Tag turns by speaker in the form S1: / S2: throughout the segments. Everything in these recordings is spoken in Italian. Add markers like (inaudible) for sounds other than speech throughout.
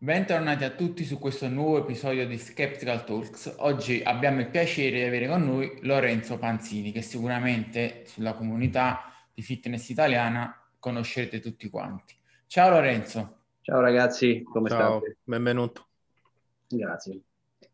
S1: Bentornati a tutti su questo nuovo episodio di Skeptical Talks. Oggi abbiamo il piacere di avere con noi Lorenzo Panzini, che sicuramente sulla comunità di fitness italiana conoscerete tutti quanti. Ciao Lorenzo.
S2: Ciao ragazzi, come
S3: Ciao,
S2: state?
S3: benvenuto.
S2: Grazie.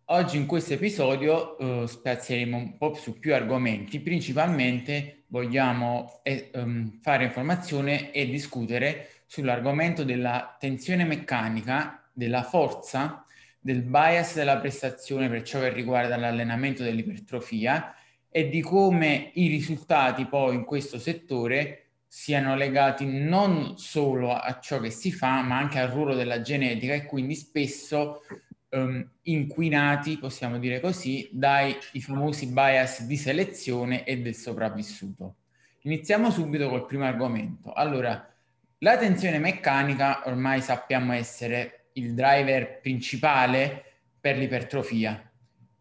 S1: Oggi in questo episodio uh, spazieremo un po' su più argomenti, principalmente vogliamo eh, um, fare informazione e discutere sull'argomento della tensione meccanica della forza, del bias della prestazione per ciò che riguarda l'allenamento dell'ipertrofia e di come i risultati poi in questo settore siano legati non solo a ciò che si fa, ma anche al ruolo della genetica e quindi spesso um, inquinati, possiamo dire così, dai famosi bias di selezione e del sopravvissuto. Iniziamo subito col primo argomento. Allora, la tensione meccanica ormai sappiamo essere il driver principale per l'ipertrofia.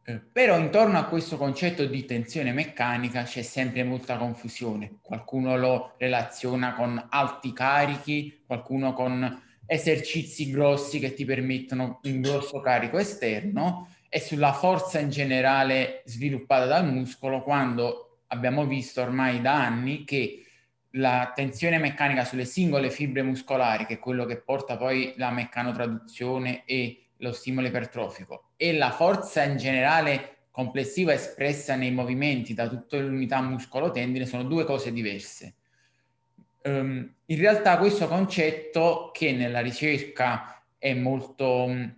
S1: Eh, però intorno a questo concetto di tensione meccanica c'è sempre molta confusione. Qualcuno lo relaziona con alti carichi, qualcuno con esercizi grossi che ti permettono un grosso carico esterno e sulla forza in generale sviluppata dal muscolo quando abbiamo visto ormai da anni che la tensione meccanica sulle singole fibre muscolari, che è quello che porta poi la meccanotraduzione e lo stimolo ipertrofico, e la forza in generale complessiva espressa nei movimenti da tutte le unità muscolo-tendine sono due cose diverse. Um, in realtà questo concetto che nella ricerca è molto um,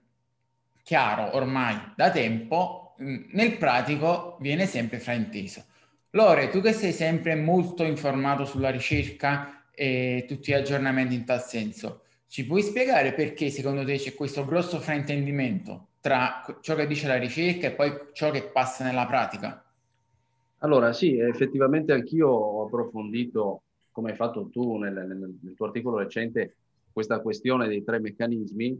S1: chiaro ormai da tempo, um, nel pratico viene sempre frainteso. Lore, tu che sei sempre molto informato sulla ricerca e tutti gli aggiornamenti in tal senso, ci puoi spiegare perché secondo te c'è questo grosso fraintendimento tra ciò che dice la ricerca e poi ciò che passa nella pratica?
S2: Allora, sì, effettivamente anch'io ho approfondito, come hai fatto tu nel, nel, nel tuo articolo recente, questa questione dei tre meccanismi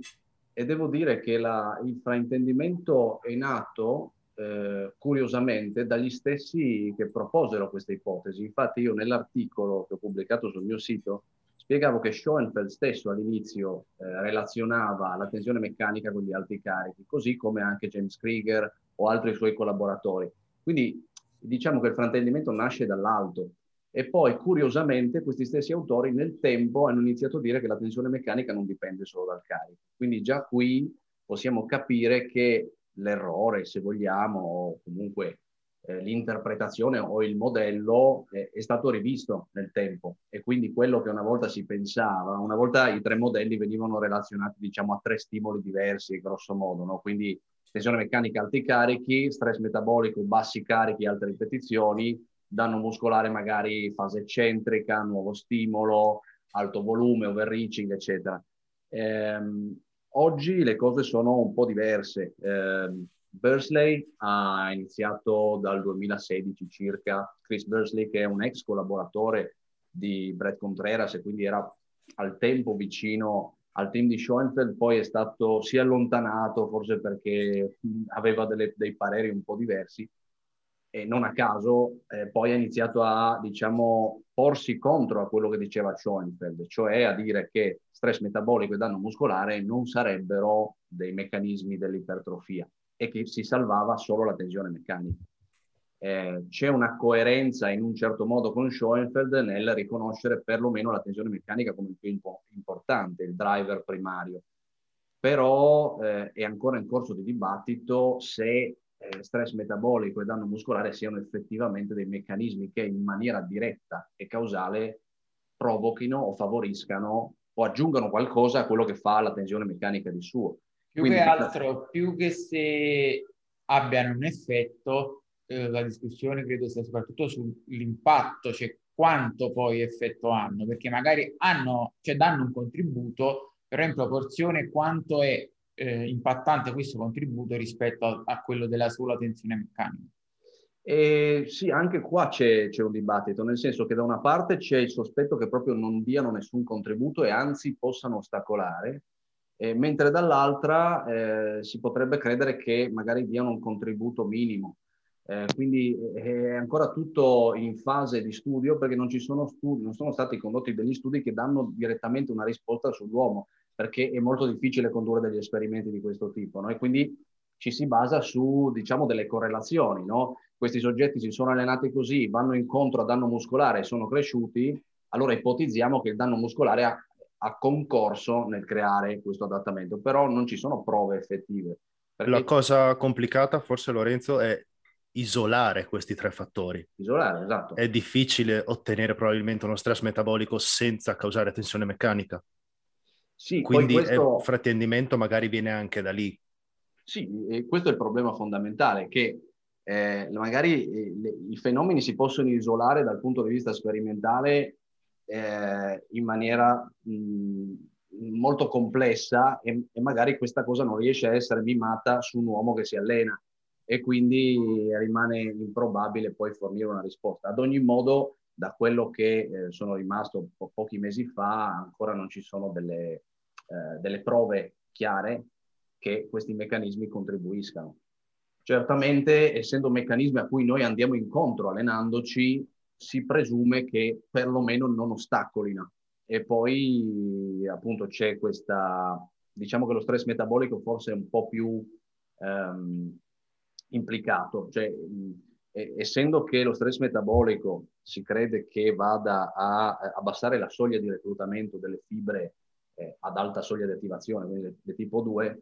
S2: e devo dire che la, il fraintendimento è nato eh, curiosamente dagli stessi che proposero questa ipotesi. Infatti io nell'articolo che ho pubblicato sul mio sito spiegavo che Schoenfeld stesso all'inizio eh, relazionava la tensione meccanica con gli alti carichi, così come anche James Krieger o altri suoi collaboratori. Quindi diciamo che il fraintendimento nasce dall'alto e poi curiosamente questi stessi autori nel tempo hanno iniziato a dire che la tensione meccanica non dipende solo dal carico. Quindi già qui possiamo capire che l'errore, se vogliamo, o comunque eh, l'interpretazione o il modello eh, è stato rivisto nel tempo e quindi quello che una volta si pensava, una volta i tre modelli venivano relazionati diciamo a tre stimoli diversi grosso modo, no? quindi tensione meccanica alti carichi, stress metabolico bassi carichi alte ripetizioni, danno muscolare magari fase eccentrica, nuovo stimolo, alto volume, overreaching eccetera. Ehm, Oggi le cose sono un po' diverse. Eh, Bursley ha iniziato dal 2016 circa, Chris Bursley che è un ex collaboratore di Brett Contreras e quindi era al tempo vicino al team di Schoenfeld, poi è stato, si è allontanato forse perché aveva delle, dei pareri un po' diversi e non a caso eh, poi ha iniziato a, diciamo, porsi contro a quello che diceva Schoenfeld, cioè a dire che stress metabolico e danno muscolare non sarebbero dei meccanismi dell'ipertrofia e che si salvava solo la tensione meccanica. Eh, c'è una coerenza in un certo modo con Schoenfeld nel riconoscere perlomeno la tensione meccanica come il più impo- importante, il driver primario. Però eh, è ancora in corso di dibattito se eh, stress metabolico e danno muscolare siano effettivamente dei meccanismi che in maniera diretta e causale provochino o favoriscano o aggiungano qualcosa a quello che fa la tensione meccanica di suo.
S1: Più Quindi, che altro, più che se abbiano un effetto, eh, la discussione credo sia soprattutto sull'impatto, cioè quanto poi effetto hanno, perché magari hanno, cioè danno un contributo, però in proporzione quanto è eh, impattante questo contributo rispetto a, a, quello della sola tensione meccanica?
S2: E sì, anche qua c'è, c'è, un dibattito, nel senso che da una parte c'è il sospetto che proprio non diano nessun contributo e anzi possano ostacolare, eh, mentre dall'altra eh, si potrebbe credere che magari diano un contributo minimo. Eh, quindi è ancora tutto in fase di studio perché non, ci sono studi, non sono stati condotti degli studi che danno direttamente una risposta sull'uomo perché è molto difficile condurre degli esperimenti di questo tipo, no? E quindi ci si basa su, diciamo, delle correlazioni, no? Questi soggetti si sono allenati così, vanno incontro a danno muscolare e sono cresciuti, allora ipotizziamo che il danno muscolare ha, ha concorso nel creare questo adattamento, però non ci sono prove effettive.
S3: Perché... La cosa complicata, forse Lorenzo, è isolare questi tre fattori.
S2: Isolare, esatto.
S3: È difficile ottenere probabilmente uno stress metabolico senza causare tensione meccanica. Sì, Quindi questo... il frattendimento magari viene anche da lì.
S2: Sì, e questo è il problema fondamentale, che eh, magari eh, le, i fenomeni si possono isolare dal punto di vista sperimentale eh, in maniera mh, molto complessa e, e, magari questa cosa non riesce a essere mimata su un uomo che si allena e quindi rimane improbabile poi fornire una risposta. Ad ogni modo, da quello che eh, sono rimasto po- pochi mesi fa, ancora non ci sono delle, eh, delle prove chiare che questi meccanismi contribuiscano. Certamente, essendo meccanismi a cui noi andiamo incontro allenandoci, si presume che perlomeno non ostacolino. E poi appunto c'è questa, diciamo che lo stress metabolico forse è un po' più ehm, implicato, cioè essendo che lo stress metabolico si crede che vada a abbassare la soglia di reclutamento delle fibre eh, ad alta soglia di attivazione, quindi di tipo 2,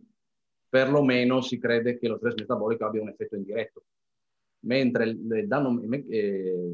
S2: perlomeno si crede che lo stress metabolico abbia un effetto indiretto, mentre il danno, eh,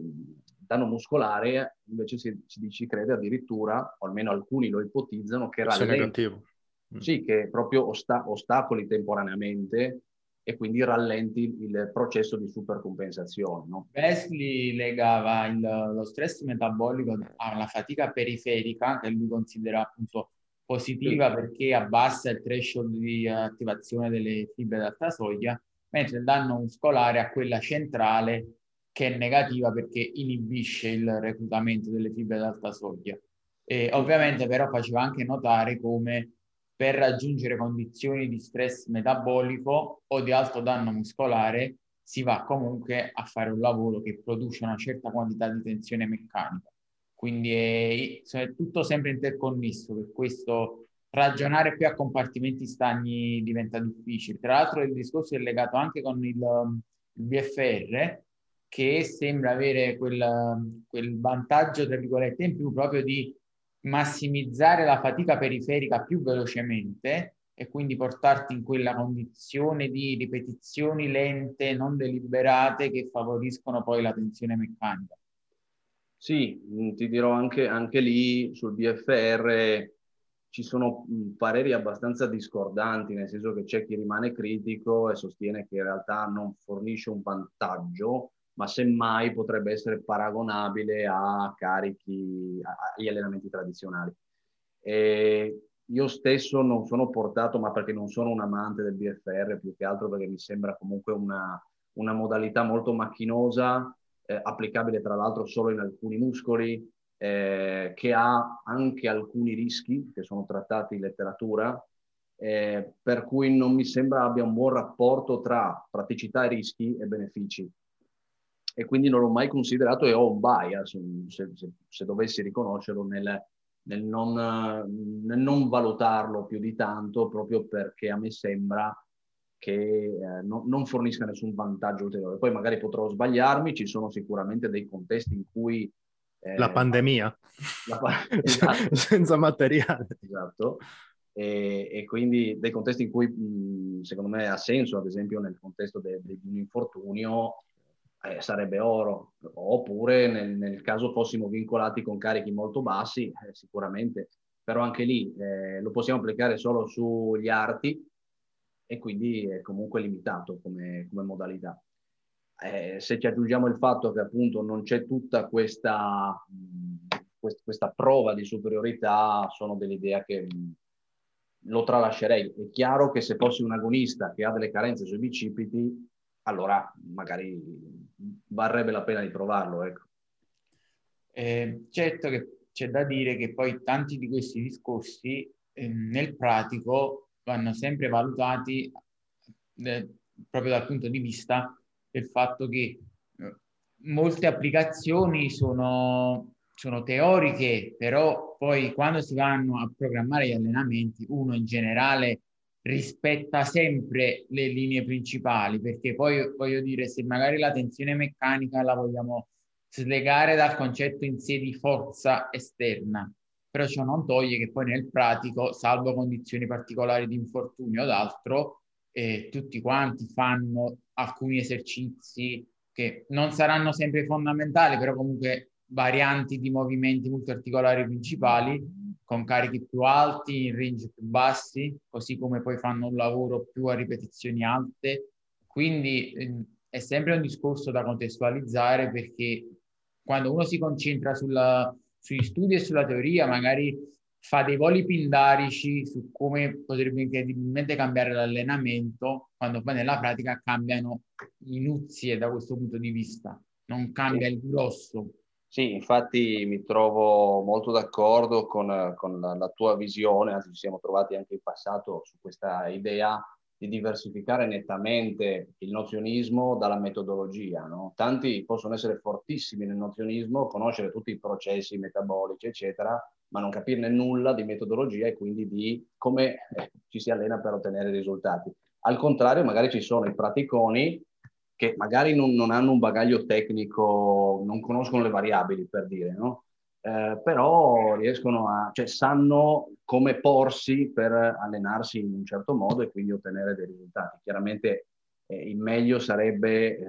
S2: danno muscolare invece si, si, si, crede addirittura, o almeno alcuni lo ipotizzano, che rallenti, mm. sì, che proprio osta- ostacoli temporaneamente e quindi rallenti il processo di supercompensazione. No?
S1: Wesley legava il, lo stress metabolico alla fatica periferica, che lui considera appunto positiva perché abbassa il threshold di attivazione delle fibre d'alta soglia, mentre il danno muscolare a quella centrale che è negativa perché inibisce il reclutamento delle fibre d'alta soglia. E ovviamente però faceva anche notare come per raggiungere condizioni di stress metabolico o di alto danno muscolare si va comunque a fare un lavoro che produce una certa quantità di tensione meccanica. Quindi è, è tutto sempre interconnesso, per questo ragionare più a compartimenti stagni diventa difficile. Tra l'altro il discorso è legato anche con il, il BFR, che sembra avere quel, quel vantaggio, tra virgolette, in più proprio di massimizzare la fatica periferica più velocemente e quindi portarti in quella condizione di ripetizioni lente, non deliberate, che favoriscono poi la tensione meccanica.
S2: Sì, mm, ti dirò anche, anche lì sul BFR ci sono mm, pareri abbastanza discordanti, nel senso che c'è chi rimane critico e sostiene che in realtà non fornisce un vantaggio, ma semmai potrebbe essere paragonabile a carichi, agli allenamenti tradizionali. E io stesso non sono portato, ma perché non sono un amante del BFR, più che altro perché mi sembra comunque una, una modalità molto macchinosa eh, applicabile tra l'altro solo in alcuni muscoli, eh, che ha anche alcuni rischi che sono trattati in letteratura, eh, per cui non mi sembra abbia un buon rapporto tra praticità e rischi e benefici. E quindi non l'ho mai considerato e ho un bias, se, se, se dovessi riconoscerlo, nel, nel, non, nel non valutarlo più di tanto, proprio perché a me sembra che eh, no, non fornisca nessun vantaggio ulteriore. Poi magari potrò sbagliarmi, ci sono sicuramente dei contesti in cui...
S3: Eh, la pandemia. La, (laughs) esatto. Senza materiale.
S2: Esatto. E, e, quindi dei contesti in cui mh, secondo me ha senso, ad esempio nel contesto di un infortunio, eh, sarebbe oro. Oppure nel, nel, caso fossimo vincolati con carichi molto bassi, eh, sicuramente. Però anche lì eh, lo possiamo applicare solo sugli arti, e quindi è comunque limitato come, come modalità. Eh, se ci aggiungiamo il fatto che appunto non c'è tutta questa, mh, questa prova di superiorità, sono dell'idea che mh, lo tralascerei. È chiaro che se fossi un agonista che ha delle carenze sui bicipiti, allora magari varrebbe la pena di provarlo. Ecco.
S1: Eh, certo che c'è da dire che poi tanti di questi discorsi eh, nel pratico vanno sempre valutati eh, proprio dal punto di vista del fatto che eh, molte applicazioni sono sono teoriche, però poi quando si vanno a programmare gli allenamenti, uno in generale rispetta sempre le linee principali, perché poi voglio dire, se magari la tensione meccanica la vogliamo slegare dal concetto in sé di forza esterna, però ciò non toglie che poi nel pratico, salvo condizioni particolari di infortunio o d'altro, eh, tutti quanti fanno alcuni esercizi che non saranno sempre fondamentali, però comunque varianti di movimenti multiarticolari principali con carichi più alti, in range più bassi, così come poi fanno un lavoro più a ripetizioni alte. Quindi eh, è sempre un discorso da contestualizzare perché quando uno si concentra sulla, sugli studi e sulla teoria, magari fa dei voli pindarici su come potrebbe incredibilmente cambiare l'allenamento, quando poi nella pratica cambiano i nuzie da questo punto di vista, non cambia il grosso.
S2: Sì, infatti mi trovo molto d'accordo con, con la, la, tua visione, anzi ci siamo trovati anche in passato su questa idea di diversificare nettamente il nozionismo dalla metodologia. No? Tanti possono essere fortissimi nel nozionismo, conoscere tutti i processi metabolici, eccetera, ma non capirne nulla di metodologia e quindi di come eh, ci si allena per ottenere risultati. Al contrario, magari ci sono i praticoni che magari non, non hanno un bagaglio tecnico, non conoscono le variabili, per dire, no? Eh, però riescono a, cioè sanno come porsi per allenarsi in un certo modo e quindi ottenere dei risultati. Chiaramente eh, il meglio sarebbe eh,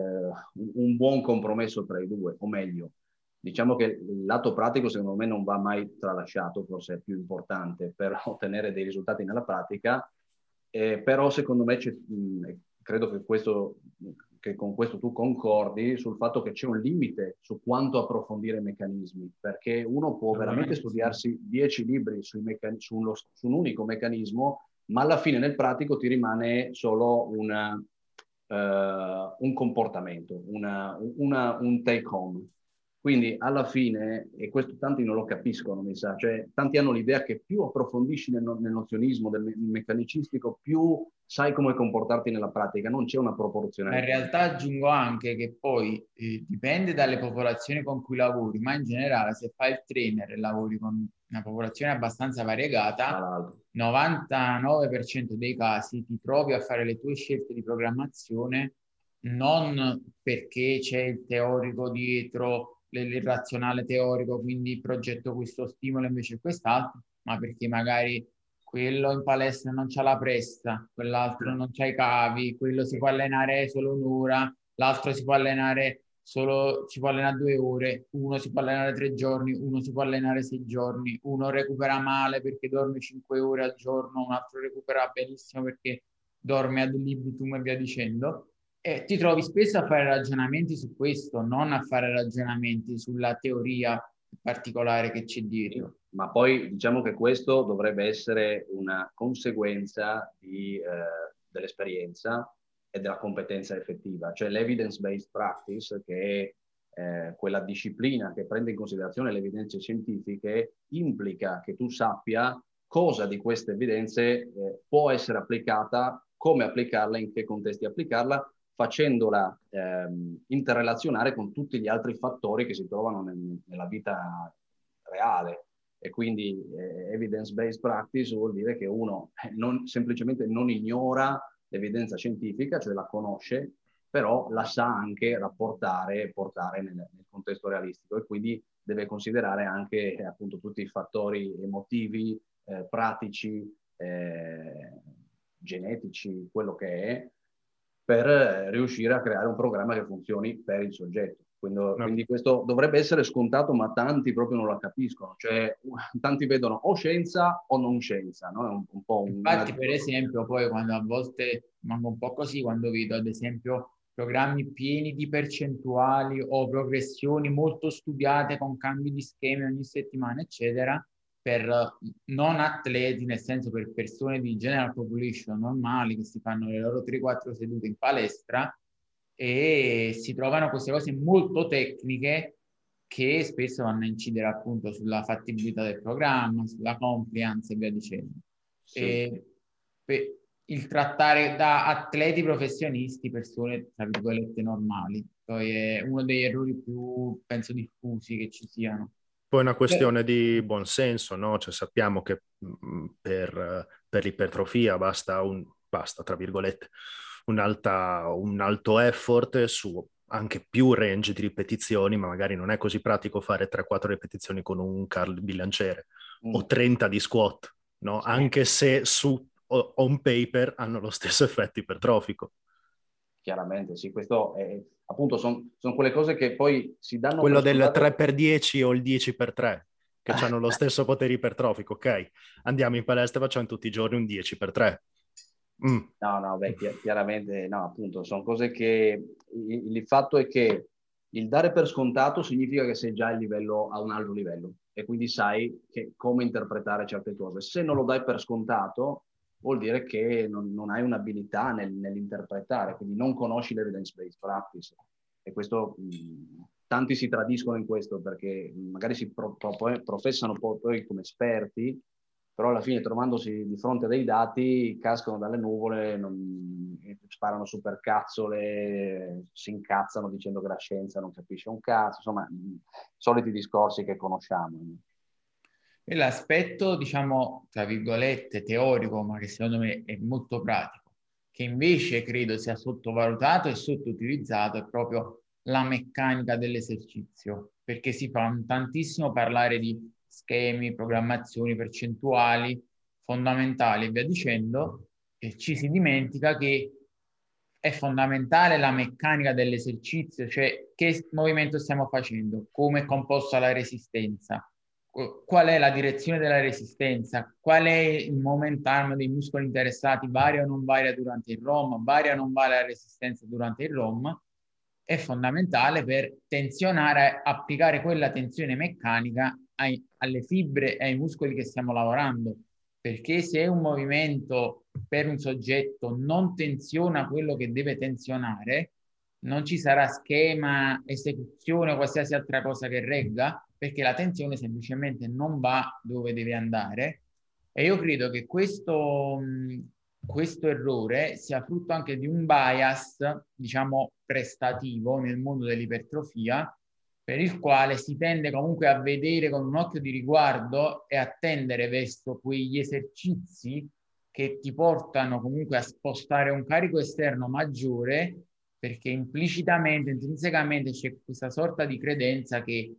S2: un buon compromesso tra i due, o meglio, diciamo che il lato pratico secondo me non va mai tralasciato, forse è più importante per (laughs) ottenere dei risultati nella pratica, eh, però secondo me mh, credo che, questo, che con questo tu concordi sul fatto che c'è un limite su quanto approfondire i meccanismi, perché uno può veramente studiarsi dieci libri meccan- su, uno, su, un unico meccanismo, ma alla fine nel pratico ti rimane solo una, uh, un comportamento, una, una, un take home quindi alla fine, e questo tanti non lo capiscono, mi sa, cioè tanti hanno l'idea che più approfondisci nel, nel nozionismo, del meccanicistico, più sai come comportarti nella pratica, non c'è una proporzionalità.
S1: In realtà aggiungo anche che poi eh, dipende dalle popolazioni con cui lavori, ma in generale se fai il trainer e lavori con una popolazione abbastanza variegata, 99% dei casi ti trovi a fare le tue scelte di programmazione non perché c'è il teorico dietro l'irrazionale teorico, quindi progetto questo stimolo invece quest'altro, ma perché magari quello in palestra non c'ha la presta, quell'altro non c'ha i cavi, quello si può allenare solo un'ora, l'altro si può allenare solo, si può allenare due ore, uno si può allenare tre giorni, uno si può allenare sei giorni, uno recupera male perché dorme cinque ore al giorno, un altro recupera benissimo perché dorme ad libitum e via dicendo. E ti trovi spesso a fare ragionamenti su questo, non a fare ragionamenti sulla teoria particolare che c'è dietro.
S2: Ma poi diciamo che questo dovrebbe essere una conseguenza di, eh, dell'esperienza e della competenza effettiva, cioè l'evidence-based practice, che è eh, quella disciplina che prende in considerazione le evidenze scientifiche, implica che tu sappia cosa di queste evidenze eh, può essere applicata, come applicarla, in che contesti applicarla facendola ehm, interrelazionare con tutti gli altri fattori che si trovano nel, nella vita reale. E quindi eh, evidence-based practice vuol dire che uno non, semplicemente non ignora l'evidenza scientifica, cioè la conosce, però la sa anche rapportare e portare nel, nel contesto realistico e quindi deve considerare anche eh, appunto tutti i fattori emotivi, eh, pratici, eh, genetici, quello che è, per eh, riuscire a creare un programma che funzioni per il soggetto. Quindi, no. quindi, questo dovrebbe essere scontato, ma tanti proprio non la capiscono. Cioè, (laughs) tanti vedono o scienza o non scienza, no? È un, un po' un...
S1: Infatti, per esempio, poi quando a volte manco un po' così, quando vedo ad esempio programmi pieni di percentuali o progressioni molto studiate con cambi di schemi ogni settimana, eccetera, per non atleti, nel senso per persone di general population normali che si fanno le loro 3-4 sedute in palestra e si trovano queste cose molto tecniche che spesso vanno a incidere appunto sulla fattibilità del programma, sulla compliance e via dicendo. Sì. E il trattare da atleti professionisti persone, tra virgolette, normali, poi è uno degli errori più, penso, diffusi che ci siano
S3: Poi è una questione di buonsenso, no? Cioè sappiamo che mm, per, per l'ipertrofia basta un, basta, tra virgolette, un, alta, un alto effort su anche più range di ripetizioni, ma magari non è così pratico fare 3-4 ripetizioni con un Carl bilanciere mm. o 30 di squat, no? Anche se su on paper hanno lo stesso effetto ipertrofico.
S2: Chiaramente, sì, questo è, appunto sono son quelle cose che poi si danno...
S3: Quello del 3x10 o il 10x3, che hanno lo stesso potere ipertrofico, ok? Andiamo in palestra e facciamo tutti i giorni un 10x3
S2: Mm. No, no, beh, chiaramente no, appunto, sono cose che il, il, fatto è che il dare per scontato significa che sei già a, livello, a un alto livello e quindi sai che, come interpretare certe cose. Se non lo dai per scontato, vuol dire che non, non hai un'abilità nel, nell'interpretare, quindi non conosci l'evidence-based practice. E questo, mh, tanti si tradiscono in questo perché magari si pro, pro, professano poi come esperti, però alla fine trovandosi di fronte a dei dati cascano dalle nuvole, non, sparano supercazzole, si incazzano dicendo che la scienza non capisce un cazzo, insomma, soliti discorsi che conosciamo.
S1: E l'aspetto, diciamo, tra virgolette, teorico, ma che secondo me è molto pratico, che invece credo sia sottovalutato e sottoutilizzato, è proprio la meccanica dell'esercizio, perché si fa tantissimo parlare di schemi, programmazioni, percentuali fondamentali e via dicendo, e ci si dimentica che è fondamentale la meccanica dell'esercizio, cioè che movimento stiamo facendo, come è composta la resistenza, qual è la direzione della resistenza, qual è il momentaneo dei muscoli interessati, varia o non varia durante il ROM, varia o non varia la resistenza durante il ROM, è fondamentale per tensionare, applicare quella tensione meccanica ai, alle fibre e ai muscoli che stiamo lavorando, perché se un movimento per un soggetto non tensiona quello che deve tensionare, non ci sarà schema, esecuzione o qualsiasi altra cosa che regga, perché la tensione semplicemente non va dove deve andare. E io credo che questo, questo errore sia frutto anche di un bias, diciamo, prestativo nel mondo dell'ipertrofia, per il quale si tende comunque a vedere con un occhio di riguardo e a tendere verso quegli esercizi che ti portano comunque a spostare un carico esterno maggiore perché implicitamente, intrinsecamente c'è questa sorta di credenza che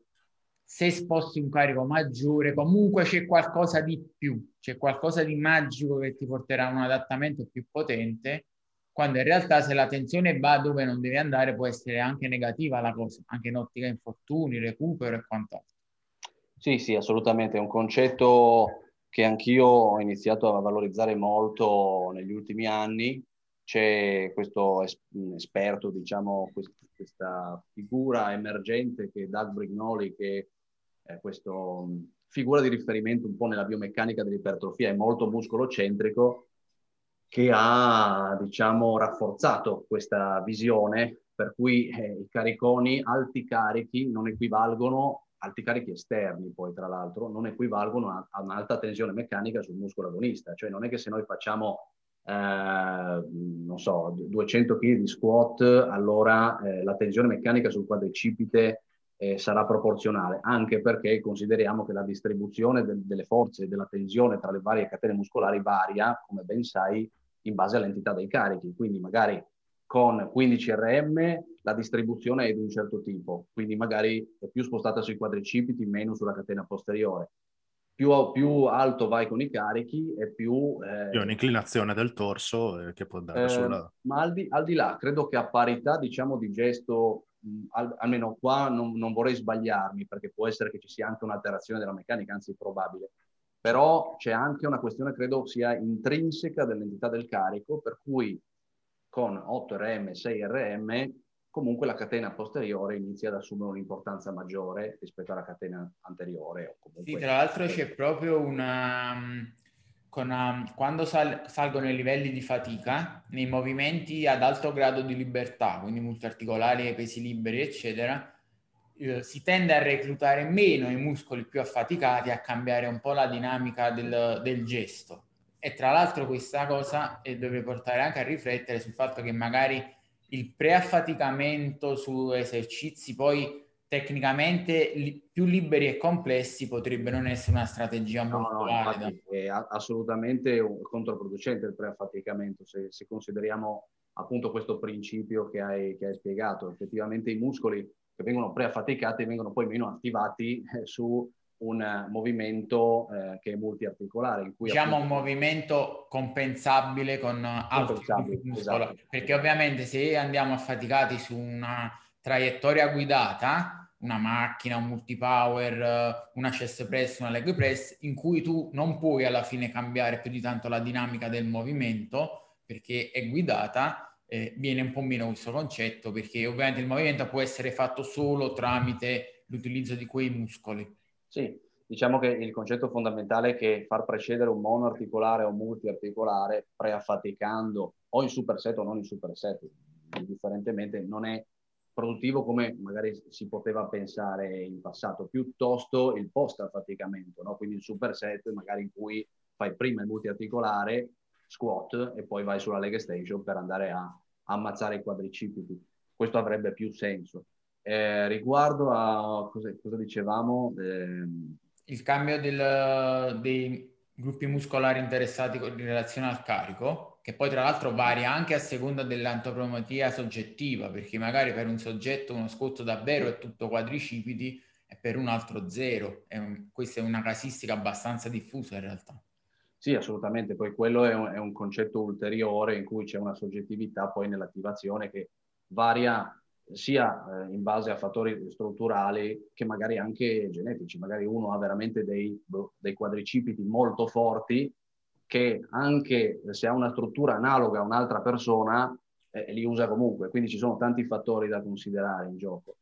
S1: se sposti un carico maggiore comunque c'è qualcosa di più, c'è qualcosa di magico che ti porterà a un adattamento più potente quando in realtà se la tensione va dove non deve andare può essere anche negativa la cosa, anche in ottica infortuni, recupero e quant'altro.
S2: Sì, sì, assolutamente, è un concetto che anch'io ho iniziato a valorizzare molto negli ultimi anni. C'è questo esperto, diciamo, questa figura emergente che è Doug Brignoli, che è questa figura di riferimento un po' nella biomeccanica dell'ipertrofia, è molto muscolocentrico che ha diciamo, rafforzato questa visione per cui eh, i cariconi, alti carichi non equivalgono, alti carichi esterni poi tra l'altro, non equivalgono a, a un'alta tensione meccanica sul muscolo agonista, cioè non è che se noi facciamo eh, non so, 200 kg di squat, allora eh, la tensione meccanica sul quadricipite eh, sarà proporzionale, anche perché consideriamo che la distribuzione de- delle forze e della tensione tra le varie catene muscolari varia, come ben sai, in base all'entità dei carichi, quindi magari con 15 RM la distribuzione è di un certo tipo, quindi magari è più spostata sui quadricipiti, meno sulla catena posteriore. Più, più alto vai con i carichi e più...
S3: Eh, più un'inclinazione del torso eh, che può dare eh, sulla...
S2: Ma al di, al di, là, credo che a parità, diciamo, di gesto, mh, al, almeno qua non, non vorrei sbagliarmi, perché può essere che ci sia anche un'alterazione della meccanica, anzi probabile. Però c'è anche una questione, credo sia intrinseca dell'entità del carico, per cui con 8RM, 6RM, comunque la catena posteriore inizia ad assumere un'importanza maggiore rispetto alla catena anteriore.
S1: Comunque... Sì, tra l'altro c'è proprio una... Una, quando sal, salgono i livelli di fatica, nei movimenti ad alto grado di libertà, quindi multiarticolari, pesi liberi, eccetera, eh, si tende a reclutare meno i muscoli più affaticati, a cambiare un po' la dinamica del, del gesto. E tra l'altro questa cosa deve portare anche a riflettere sul fatto che magari il preaffaticamento su esercizi poi tecnicamente li, più liberi e complessi potrebbe non essere una strategia
S2: no,
S1: molto
S2: no,
S1: valida.
S2: È assolutamente controproducente il preaffaticamento se, se, consideriamo appunto questo principio che hai, che hai, spiegato. Effettivamente i muscoli che vengono preaffaticati vengono poi meno attivati eh, su un movimento eh, che è multiarticolare. In cui
S1: diciamo appunto... un movimento compensabile con altri muscoli, esatto. perché ovviamente se andiamo affaticati su una traiettoria guidata, una macchina, un multipower, una chest press, una leg press, in cui tu non puoi alla fine cambiare più di tanto la dinamica del movimento perché è guidata, eh, viene un po' meno questo concetto perché ovviamente il movimento può essere fatto solo tramite l'utilizzo di quei muscoli.
S2: Sì, diciamo che il concetto fondamentale è che far precedere un monoarticolare o multiarticolare preaffaticando o in superset o non in superset, indifferentemente, non è produttivo come magari si poteva pensare in passato, piuttosto il post-affaticamento, no? quindi il superset magari in cui fai prima il multiarticolare, squat e poi vai sulla leg extension per andare a ammazzare i quadricipiti. Questo avrebbe più senso. Eh, riguardo a cosa, cosa dicevamo? Eh,
S1: il cambio del, dei gruppi muscolari interessati in relazione al carico, che poi tra l'altro varia anche a seconda dell'antropometria soggettiva, perché magari per un soggetto uno scotto davvero è tutto quadricipiti e per un altro zero. È un, questa è una casistica abbastanza diffusa in realtà.
S2: Sì, assolutamente, poi quello è un, è un concetto ulteriore in cui c'è una soggettività poi nell'attivazione che varia sia eh, in base a fattori strutturali che magari anche genetici. Magari uno ha veramente dei, boh, dei quadricipiti molto forti che anche se ha una struttura analoga a un'altra persona, eh, li usa comunque. Quindi ci sono tanti fattori da considerare in gioco.